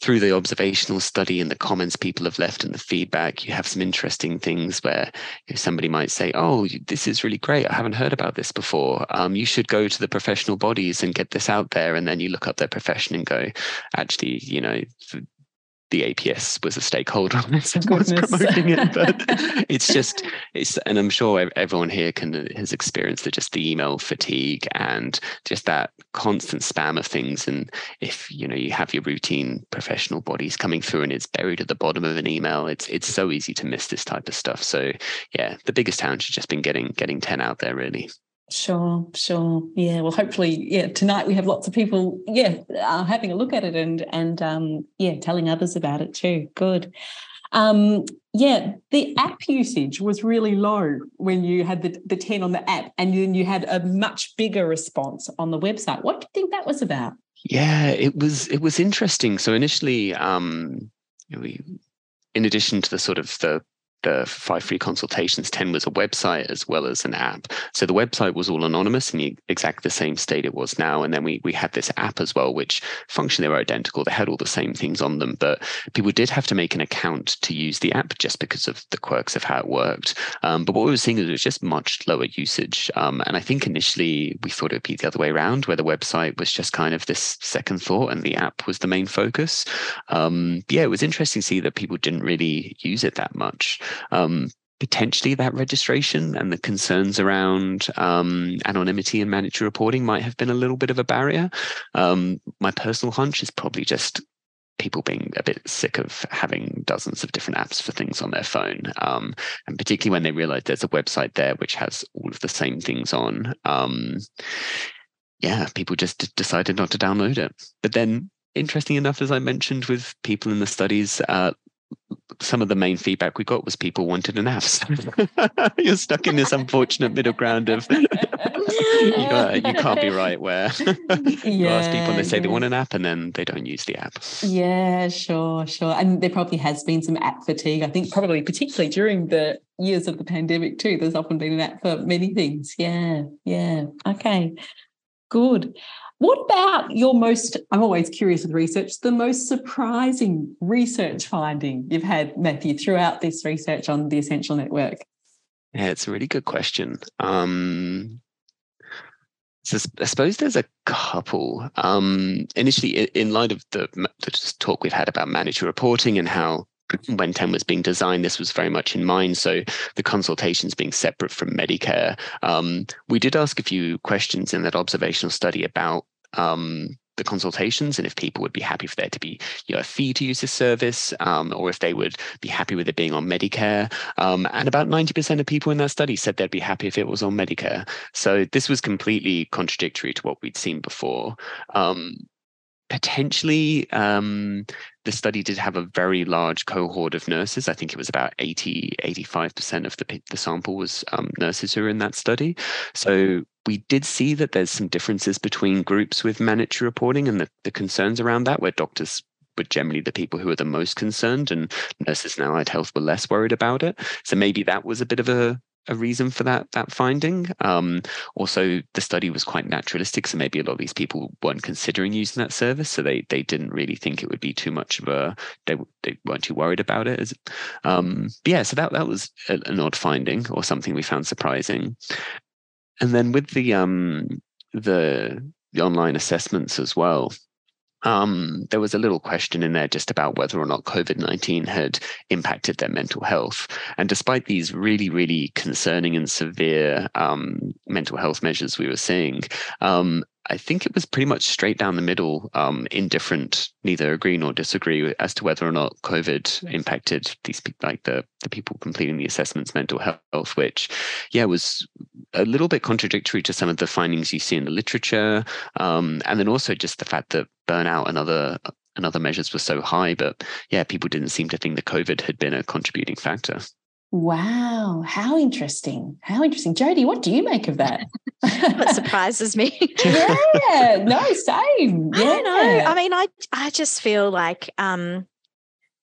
through the observational study and the comments people have left and the feedback, you have some interesting things where somebody might say, "Oh, this is really great. I haven't heard about this before. Um, you should go to the professional bodies and get this out there." And then you look up their profession and go, "Actually, you know, the APS was a stakeholder on this and oh, was promoting it. But it's just it's and I'm sure everyone here can has experienced the, just the email fatigue and just that constant spam of things. And if you know you have your routine professional bodies coming through and it's buried at the bottom of an email, it's it's so easy to miss this type of stuff. So yeah, the biggest challenge has just been getting getting TEN out there really. Sure, sure. Yeah. Well, hopefully, yeah. Tonight we have lots of people, yeah, uh, having a look at it and and um, yeah, telling others about it too. Good. Um, yeah, the app usage was really low when you had the, the TEN on the app, and then you had a much bigger response on the website. What do you think that was about? Yeah, it was it was interesting. So initially, um, we in addition to the sort of the the five free consultations TEN was a website as well as an app. So the website was all anonymous in exactly the same state it was now. And then we we had this app as well which functionally were identical. They had all the same things on them but people did have to make an account to use the app just because of the quirks of how it worked. Um, but what we were seeing is it was just much lower usage. Um, and i think initially we thought it would be the other way around where the website was just kind of this second thought and the app was the main focus. Um, yeah it was interesting to see that people didn't really use it that much um, potentially that registration and the concerns around um, anonymity and mandatory reporting might have been a little bit of a barrier. Um, my personal hunch is probably just people being a bit sick of having dozens of different apps for things on their phone. Um, and particularly when they realize there's a website there which has all of the same things on. Um, yeah, people just decided not to download it. But then interesting enough, as I mentioned with people in the studies, uh, some of the main feedback we got was people wanted an app. So you're stuck in this unfortunate middle ground of you, uh, you can't be right where you ask people and they say they want an app and then they don't use the app. Yeah, sure, sure. And there probably has been some app fatigue. I think probably particularly during the years of the pandemic too. There's often been an app for many things. Yeah, yeah. Okay, good. What about your most, I'm always curious with research, the most surprising research finding you've had, Matthew, throughout this research on the Essential Network? Yeah, it's a really good question. Um, so I suppose there's a couple. Um, initially, in light of the, the talk we've had about mandatory reporting and how when TEN was being designed, this was very much in mind. So the consultations being separate from Medicare. Um, we did ask a few questions in that observational study about um, the consultations and if people would be happy for there to be you know, a fee to use this service um, or if they would be happy with it being on Medicare. Um, and about 90% of people in that study said they'd be happy if it was on Medicare. So this was completely contradictory to what we'd seen before. Um, potentially um, the study did have a very large cohort of nurses. I think it was about 80, 85% of the, the sample was um, nurses who were in that study. So we did see that there's some differences between groups with mandatory reporting and the, the concerns around that, where doctors were generally the people who were the most concerned and nurses in allied health were less worried about it. So maybe that was a bit of a a reason for that that finding. Um, also, the study was quite naturalistic, so maybe a lot of these people weren't considering using that service, so they they didn't really think it would be too much of a they they weren't too worried about it. Um, but yeah, so that that was an odd finding or something we found surprising. And then with the um the the online assessments as well um, there was a little question in there just about whether or not COVID 19 had impacted their mental health. And despite these really, really concerning and severe um, mental health measures we were seeing, um, I think it was pretty much straight down the middle, um, indifferent, neither agree nor disagree as to whether or not COVID impacted these like the the people completing the assessments mental health, which, yeah, was a little bit contradictory to some of the findings you see in the literature, um, and then also just the fact that burnout and other and other measures were so high, but yeah, people didn't seem to think that COVID had been a contributing factor. Wow, how interesting. How interesting. Jody, what do you make of that? that surprises me. yeah, no, same. Yeah. I don't know. I mean, I I just feel like um,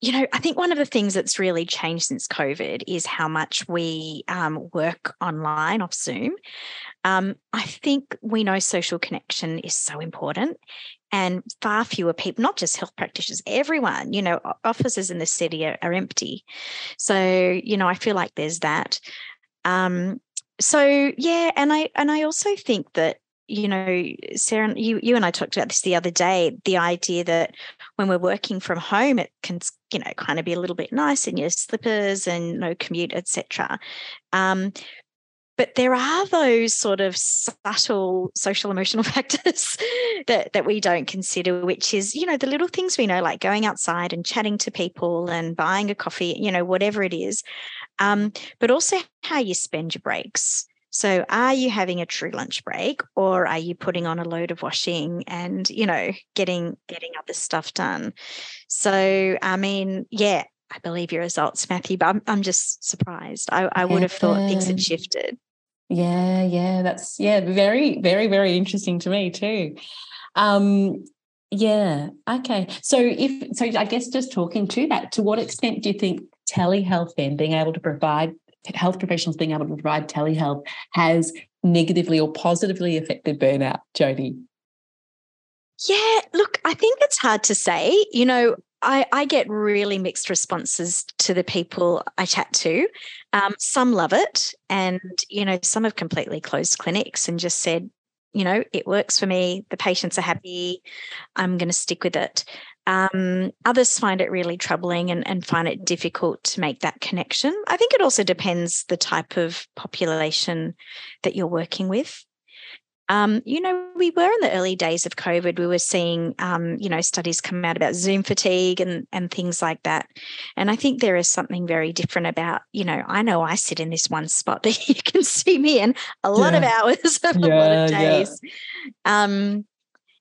you know, I think one of the things that's really changed since COVID is how much we um, work online off Zoom. Um, I think we know social connection is so important and far fewer people, not just health practitioners, everyone, you know, offices in the city are, are empty. So, you know, I feel like there's that. Um, so yeah, and I and I also think that you know, Sarah, you you and I talked about this the other day. The idea that when we're working from home, it can you know kind of be a little bit nice in your slippers and no commute, etc. Um, but there are those sort of subtle social emotional factors that that we don't consider which is you know the little things we know like going outside and chatting to people and buying a coffee you know whatever it is um, but also how you spend your breaks so are you having a true lunch break or are you putting on a load of washing and you know getting getting other stuff done so i mean yeah I believe your results, Matthew, but I'm, I'm just surprised. I, I would have thought things had shifted. Yeah, yeah, that's yeah, very, very, very interesting to me too. Um, yeah, okay. So if so, I guess just talking to that, to what extent do you think telehealth then being able to provide health professionals being able to provide telehealth has negatively or positively affected burnout, Jody? Yeah, look, I think it's hard to say. You know, I, I, get really mixed responses to the people I chat to. Um, some love it, and you know, some have completely closed clinics and just said, you know, it works for me. The patients are happy. I'm going to stick with it. Um, others find it really troubling and, and find it difficult to make that connection. I think it also depends the type of population that you're working with. Um, you know, we were in the early days of COVID. We were seeing, um, you know, studies come out about Zoom fatigue and and things like that. And I think there is something very different about, you know, I know I sit in this one spot that you can see me in a lot yeah. of hours of yeah, a lot of days. Yeah. Um,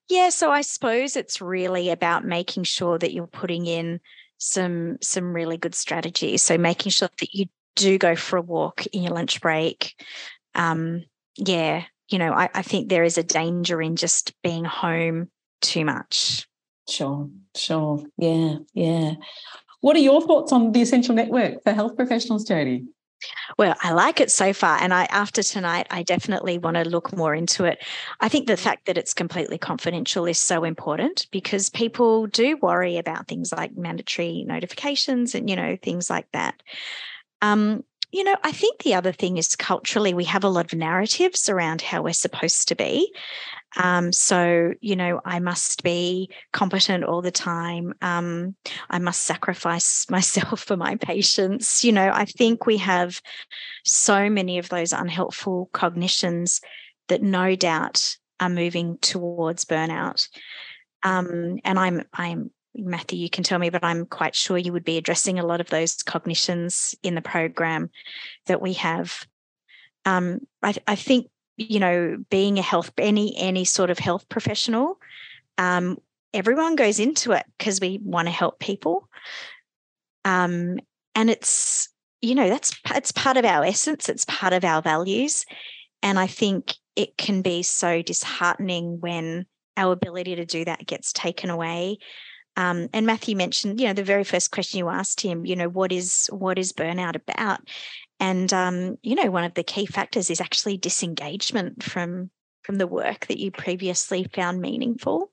yeah. So I suppose it's really about making sure that you're putting in some some really good strategies. So making sure that you do go for a walk in your lunch break. Um, yeah, you know, I, I think there is a danger in just being home too much. Sure, sure. Yeah, yeah. What are your thoughts on the Essential Network for health professionals, Jody? Well, I like it so far. And I after tonight, I definitely want to look more into it. I think the fact that it's completely confidential is so important because people do worry about things like mandatory notifications and, you know, things like that. Um, you know, I think the other thing is culturally, we have a lot of narratives around how we're supposed to be. Um, so, you know, I must be competent all the time. Um, I must sacrifice myself for my patients. You know, I think we have so many of those unhelpful cognitions that no doubt are moving towards burnout. Um, and I'm I'm Matthew, you can tell me, but I'm quite sure you would be addressing a lot of those cognitions in the program that we have. Um, I, I, think you know, being a health any any sort of health professional, um, everyone goes into it because we want to help people. Um, and it's, you know, that's it's part of our essence, it's part of our values. And I think it can be so disheartening when our ability to do that gets taken away. Um, and Matthew mentioned, you know, the very first question you asked him, you know, what is what is burnout about? And um, you know, one of the key factors is actually disengagement from from the work that you previously found meaningful.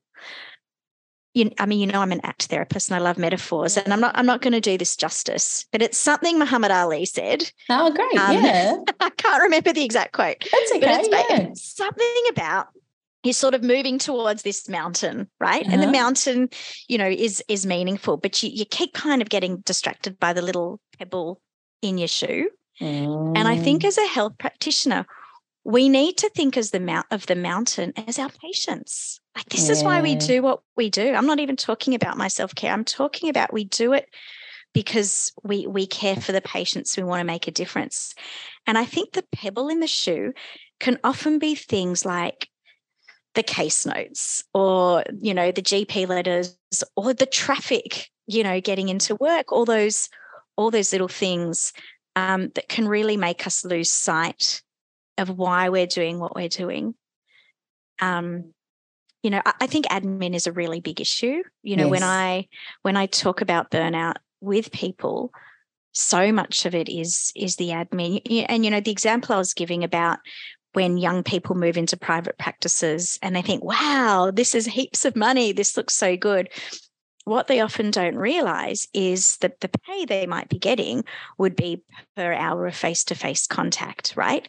You, I mean, you know, I'm an ACT therapist and I love metaphors, and I'm not I'm not going to do this justice, but it's something Muhammad Ali said. Oh, great! Um, yeah, I can't remember the exact quote. That's okay. But it's yeah. something about he's sort of moving towards this mountain right uh-huh. and the uh-huh. mountain you know is is meaningful but you, you keep kind of getting distracted by the little pebble in your shoe mm. and i think mm. as a health practitioner we need to think as the mount of the mountain as our patients like this yeah. is why we do what we do i'm not even talking about my self-care i'm talking about we do it because we we care for the patients we want to make a difference and i think the pebble in the shoe can often be things like the case notes or you know the gp letters or the traffic you know getting into work all those all those little things um, that can really make us lose sight of why we're doing what we're doing. Um, you know I, I, think admin is a really big issue. You know yes. when i when i talk about burnout with people so much of it is is the admin. And you know the example i was giving about when young people move into private practices and they think, wow, this is heaps of money. This looks so good. What they often don't realize is that the pay they might be getting would be per hour of face to face contact, right?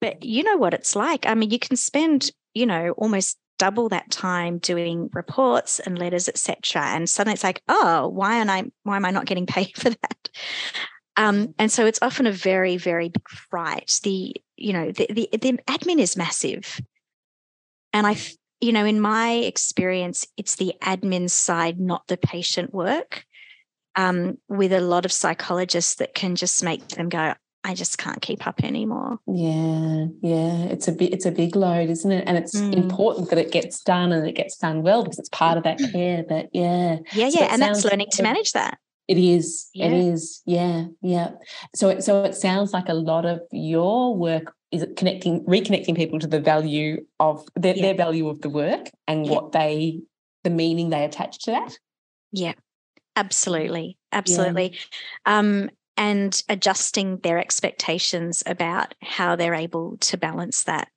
But you know what it's like. I mean, you can spend, you know, almost double that time doing reports and letters, etc. And suddenly it's like, oh, why am I why am I not getting paid for that? Um, and so it's often a very, very big fright. The, you know, the, the, the admin is massive. And I, you know, in my experience, it's the admin side, not the patient work. Um, with a lot of psychologists that can just make them go, I just can't keep up anymore. Yeah, yeah, it's a bit, it's a big load, isn't it? And it's mm. important that it gets done and it gets done well because it's part of that care. But yeah, yeah, so yeah, and that's learning to manage that. It is. Yeah. It is. Yeah. Yeah. So it, so it sounds like a lot of your work is connecting, reconnecting people to the value of their, yeah. their value of the work and yeah. what they, the meaning they attach to that. Yeah. Absolutely. Absolutely. Um, and adjusting their expectations about how they're able to balance that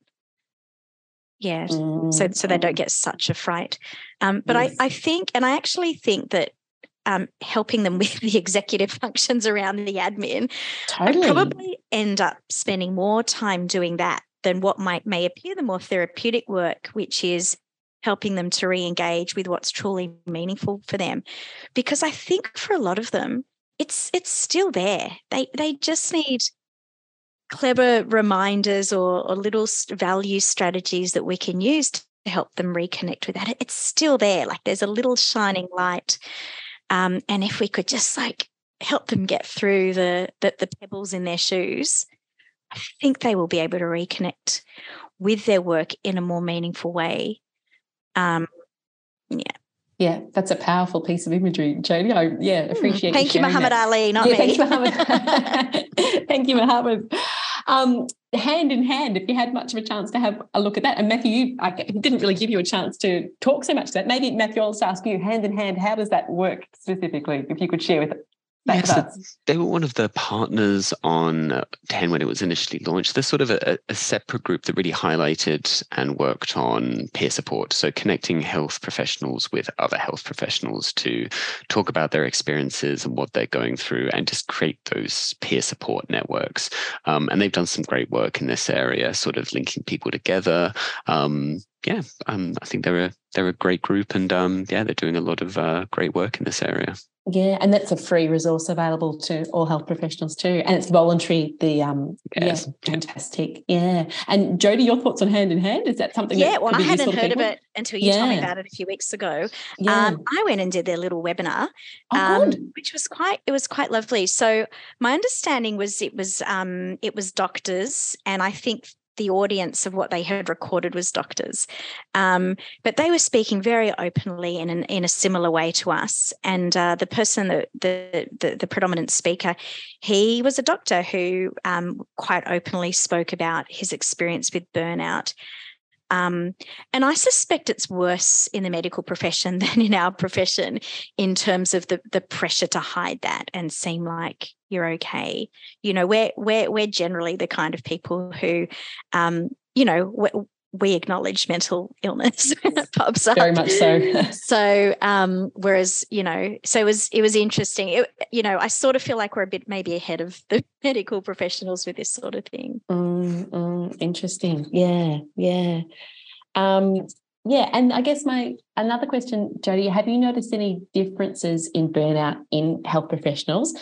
yeah mm. so so they don't get such a fright um, but yes. I, I think and i actually think that um, helping them with the executive functions around the admin, totally. I'd probably end up spending more time doing that than what might may appear the more therapeutic work, which is helping them to re-engage with what's truly meaningful for them. Because I think for a lot of them, it's it's still there. They they just need clever reminders or, or little value strategies that we can use to help them reconnect with that. It's still there. Like there's a little shining light um, and if we could just like help them get through the, the, the pebbles in their shoes, I think they will be able to reconnect with their work in a more meaningful way. Um, yeah. Yeah, that's a powerful piece of imagery, Jodie. I yeah hmm, appreciate. Thank you, Muhammad that. Ali, not yeah, me. Thanks, Muhammad. Thank you, Muhammad. Um, hand in hand, if you had much of a chance to have a look at that, and Matthew, you, I didn't really give you a chance to talk so much to that. Maybe Matthew, I'll just ask you, hand in hand, how does that work specifically? If you could share with Yes, they were one of the partners on uh, TEN when it was initially launched. They're sort of a, a, separate group that really highlighted and worked on peer support. So, connecting health professionals with other health professionals to talk about their experiences and what they're going through and just create those peer support networks. Um, and they've done some great work in this area, sort of linking people together. Um, yeah, um, I think they're a they're a great group, and um, yeah, they're doing a lot of uh, great work in this area. Yeah, and that's a free resource available to all health professionals too, and it's voluntary. The um, yes. yeah, fantastic. Yeah, and Jodie, your thoughts on hand in hand? Is that something? Yeah, that well, I hadn't heard of it until you yeah. told me about it a few weeks ago. Yeah. Um, I went and did their little webinar, oh, um, which was quite it was quite lovely. So my understanding was it was um, it was doctors, and I think the audience of what they had recorded was doctors. Um, but they were speaking very openly in, an, in a similar way to us. And uh, the person, that, the, the, the, predominant speaker, he was a doctor who um, quite openly spoke about his experience with burnout. Um, and I suspect it's worse in the medical profession than in our profession in terms of the the pressure to hide that and seem like you're okay. You know, we're we're we're generally the kind of people who, um, you know, we acknowledge mental illness. Pops up very much so. So um whereas you know so it was it was interesting. It, you know i sort of feel like we're a bit maybe ahead of the medical professionals with this sort of thing. Mm, mm, interesting. Yeah yeah. Um yeah and i guess my another question jody have you noticed any differences in burnout in health professionals?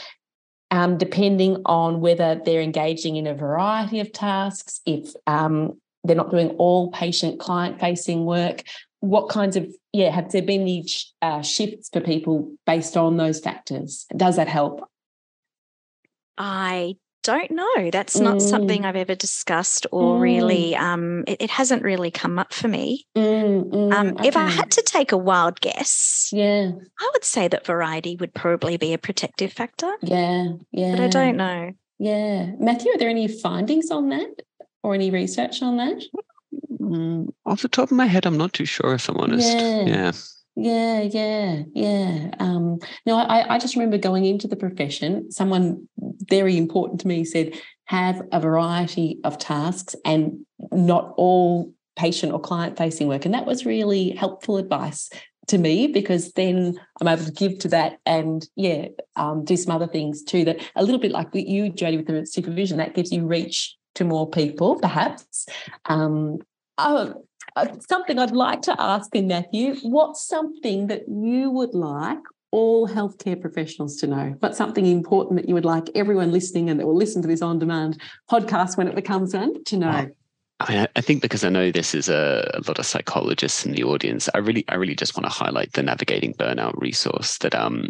Um, depending on whether they're engaging in a variety of tasks, if um, they're not doing all patient client facing work. What kinds of yeah have there been any uh, shifts for people based on those factors? Does that help? I don't know. That's not mm. something i've ever discussed or mm. really um, it, it, hasn't really come up for me. Mm, mm um, okay. if i had to take a wild guess yeah. I would say that variety would probably be a protective factor yeah yeah but i don't know. Yeah. Matthew are there any findings on that or any research on that? Mm, off the top of my head, I'm not too sure if I'm honest. Yeah. Yeah. Yeah, yeah, yeah. Um, no, I, I just remember going into the profession, someone very important to me said, have a variety of tasks and not all patient or client facing work. And that was really helpful advice to me because then I'm able to give to that and yeah, um, do some other things too. That a little bit like you, Jody, with the supervision, that gives you reach to more people, perhaps. Um, oh, uh, something I'd like to ask in Matthew, what's something that you would like all healthcare professionals to know? What's something important that you would like everyone listening and that will listen to this on demand podcast when it becomes on to know? I mean, I think because I know this is a, a, lot of psychologists in the audience, I really, I really just want to highlight the navigating burnout resource that um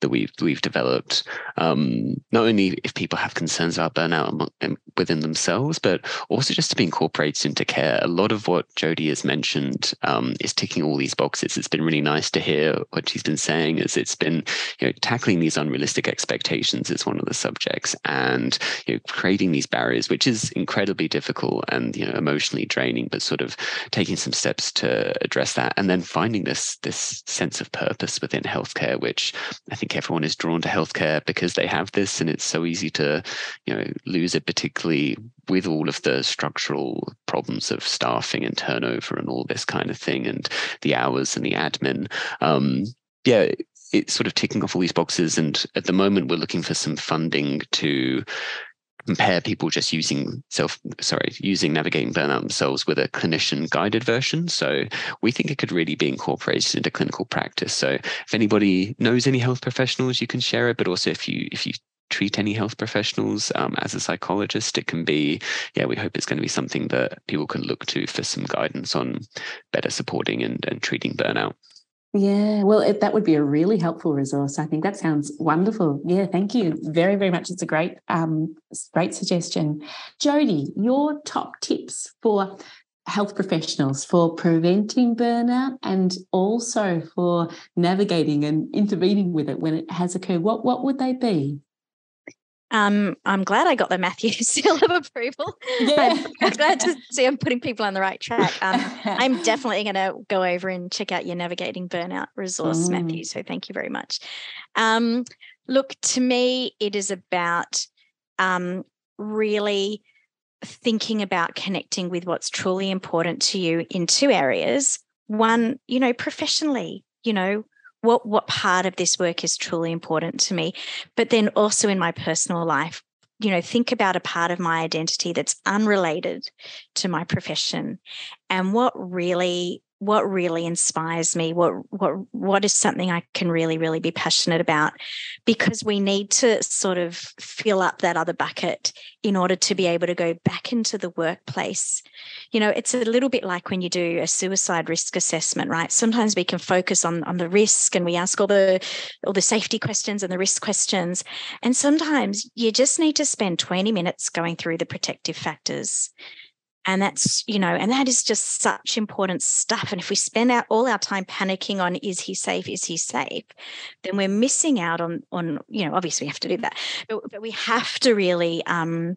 that we've we've developed. Um, not only if people have concerns about burnout within themselves, but also just to be incorporated into care. A lot of what Jody has mentioned um, is ticking all these boxes. It's been really nice to hear what she's been saying. Is it's been you know tackling these unrealistic expectations is one of the subjects, and you know creating these barriers, which is incredibly difficult and you know emotionally draining but sort of taking some steps to address that and then finding this this sense of purpose within healthcare which i think everyone is drawn to healthcare because they have this and it's so easy to you know lose it particularly with all of the structural problems of staffing and turnover and all this kind of thing and the hours and the admin um, yeah it's sort of ticking off all these boxes. And at the moment we're looking for some funding to compare people just using self sorry using navigating burnout themselves with a clinician guided version. So we think it could really be incorporated into clinical practice. So if anybody knows any health professionals you can share it but also if you if you treat any health professionals um, as a psychologist it can be yeah we hope it's going to be something that people can look to for some guidance on better supporting and, and treating burnout yeah, well, it, that would be a really helpful resource. I think that sounds wonderful. Yeah, thank you very, very much. It's a great, um, great suggestion. Jody, your top tips for health professionals for preventing burnout and also for navigating and intervening with it when it has occurred. What what would they be? Um, I'm glad I got the Matthew seal of approval. Yeah. I'm glad to see I'm putting people on the right track. Um, I'm definitely going to go over and check out your navigating burnout resource, mm. Matthew. So thank you very much. Um, look, to me, it is about um, really thinking about connecting with what's truly important to you in two areas. One, you know, professionally, you know, what what part of this work is truly important to me but then also in my personal life you know think about a part of my identity that's unrelated to my profession and what really what really inspires me what what what is something i can really really be passionate about because we need to sort of fill up that other bucket in order to be able to go back into the workplace. You know it's a little bit like when you do a suicide risk assessment right? Sometimes we can focus on on the risk and we ask all the all the safety questions and the risk questions. And sometimes you just need to spend 20 minutes going through the protective factors And that's, you know, and that is just such important stuff. And if we spend out all our time panicking on is he safe, is he safe, then we're missing out on on, you know, obviously we have to do that. But, but we have to really um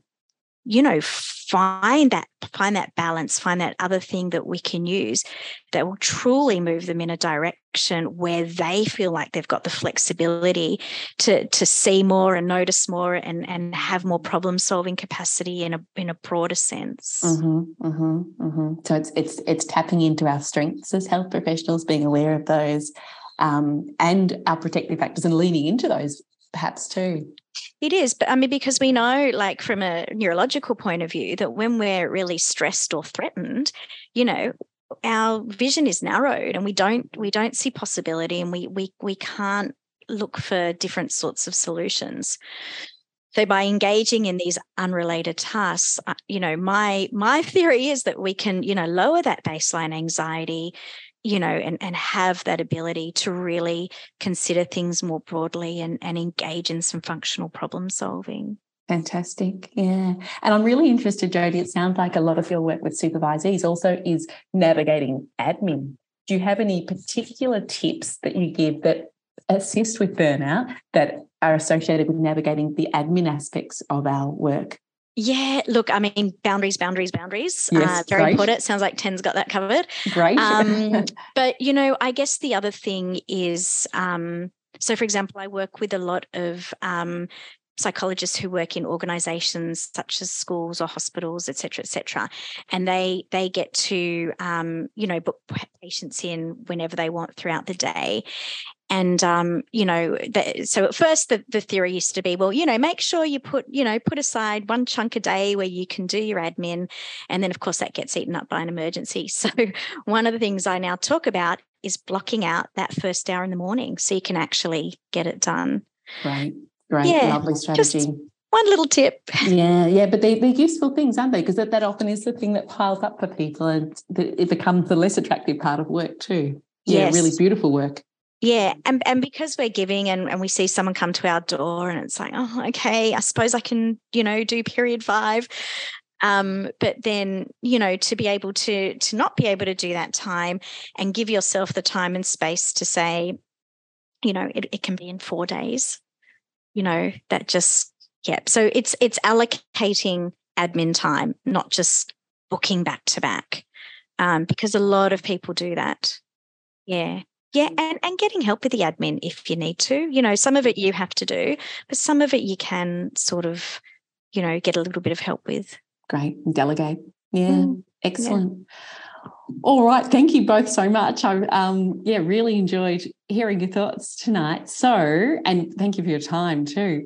you know find that find that balance find that other thing that we can use that will truly move them in a direction where they feel like they've got the flexibility to to see more and notice more and and have more problem solving capacity in a in a broader sense mm-hmm, mm-hmm, mm-hmm. so it's it's it's tapping into our strengths as health professionals being aware of those um, and our protective factors and leaning into those perhaps too. It is, but I mean, because we know, like from a neurological point of view, that when we're really stressed or threatened, you know, our vision is narrowed and we don't we don't see possibility and we we we can't look for different sorts of solutions. So by engaging in these unrelated tasks uh, you know my my theory is that we can you know lower that baseline anxiety you know, and, and have that ability to really consider things more broadly and, and engage in some functional problem solving. Fantastic. Yeah. And I'm really interested, Jody. It sounds like a lot of your work with supervisees also is navigating admin. Do you have any particular tips that you give that assist with burnout that are associated with navigating the admin aspects of our work? Yeah, look, I mean, boundaries, boundaries, boundaries. Yes, uh, very great. important. Sounds like TEN's got that covered. Great. Um, but, you know, I guess the other thing is um, so, for example, I work with a lot of um, psychologists who work in organizations such as schools or hospitals et cetera et cetera and they they get to um, you know book patients in whenever they want throughout the day and um, you know the, so at first the, the theory used to be well you know make sure you put you know put aside one chunk a day where you can do your admin and then of course that gets eaten up by an emergency so one of the things i now talk about is blocking out that first hour in the morning so you can actually get it done Great, great, yeah, lovely strategy. one little tip. Yeah, yeah, but they, they're useful things, aren't they? Because that, that often is the thing that piles up for people and it becomes the less attractive part of work too. Yeah, Yes. really beautiful work. Yeah. And, and because we're giving and, and we see someone come to our door and it's like, oh, okay, I suppose I can, you know, do period five. Um, but then, you know, to be able to to not be able to do that time and give yourself the time and space to say, you know, it, it can be in four days. You know, that just yeah. So it's it's allocating admin time, not just booking back to back. Um, because a lot of people do that. Yeah. Yeah, and, and getting help with the admin if you need to. You know, some of it you have to do, but some of it you can sort of, you know, get a little bit of help with. Great. Delegate. Yeah. Mm, Excellent. All right. Thank you both so much. I um yeah, really enjoyed hearing your thoughts tonight. So, and thank you for your time too.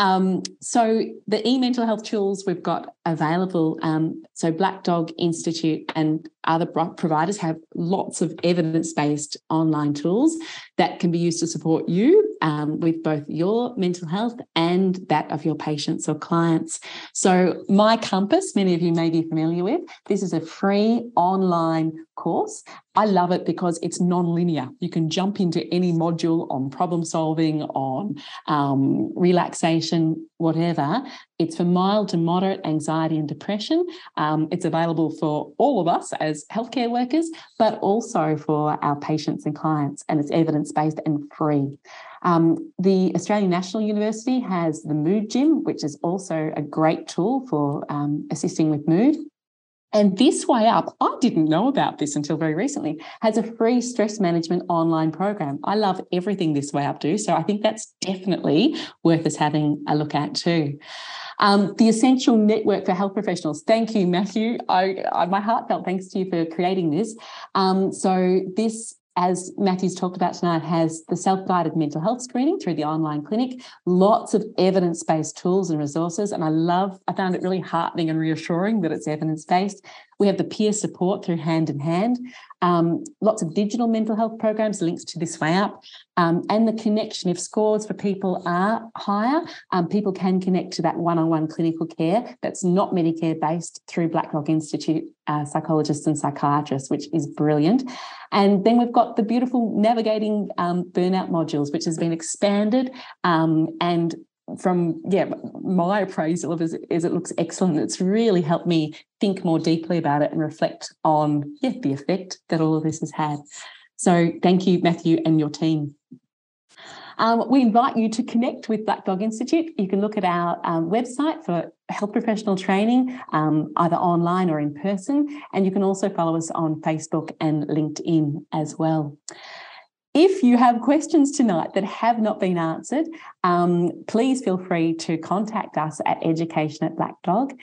Um, so the e-mental health tools we've got available. Um, so Black Dog Institute and other providers have lots of evidence-based online tools that can be used to support you um, with both your mental health and that of your patients or clients. So myCompass, many of you may be familiar with, this is a free online course. I love it because it's non-linear. You can jump into any module on problem solving, on um, relaxation, whatever. It's for mild to moderate anxiety and depression. Um, it's available for all of us as healthcare workers, but also for our patients and clients, and it's evidence based and free. Um, the Australian National University has the Mood Gym, which is also a great tool for um, assisting with mood. And This Way Up, I didn't know about this until very recently, has a free stress management online program. I love everything This Way Up do. So I think that's definitely worth us having a look at too. Um, the Essential Network for Health Professionals. Thank you, Matthew. I, I, my heartfelt thanks to you for creating this. Um, so this as Matthew's talked about tonight, has the self guided mental health screening through the online clinic, lots of evidence based tools and resources. And I love, I found it really heartening and reassuring that it's evidence based. We have the peer support through Hand in Hand, um, lots of digital mental health programs, links to this way up, um, and the connection. If scores for people are higher, um, people can connect to that one on one clinical care that's not Medicare based through Black Dog Institute uh, psychologists and psychiatrists, which is brilliant. And then we've got the beautiful navigating um, burnout modules, which has been expanded um, and from yeah my appraisal of is, is it looks excellent. It's really helped me think more deeply about it and reflect on yeah the effect that all of this has had. So thank you, Matthew, and your team. Um, we invite you to connect with Black Dog Institute. You can look at our um, website for health professional training, um, either online or in person. And you can also follow us on Facebook and LinkedIn as well. If you have questions tonight that have not been answered, um, please feel free to contact us at education at Black Dog.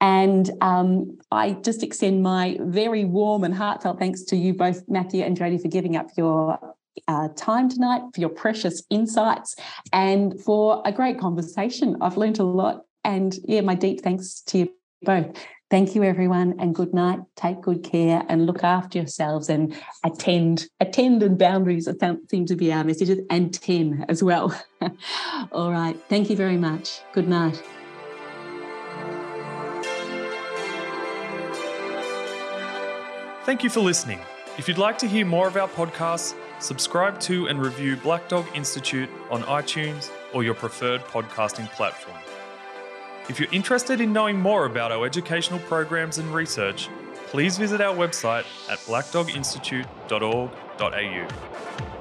And um, I just extend my very warm and heartfelt thanks to you both, Matthew and Jody, for giving up your uh, time tonight, for your precious insights, and for a great conversation. I've learned a lot. And yeah, my deep thanks to you both. Thank you, everyone, and good night. Take good care and look after yourselves and attend. Attend and boundaries seem to be our messages, and TEN as well. All right. Thank you very much. Good night. Thank you for listening. If you'd like to hear more of our podcasts, subscribe to and review Black Dog Institute on iTunes or your preferred podcasting platform. If you're interested in knowing more about our educational programs and research, please visit our website at blackdoginstitute.org.au.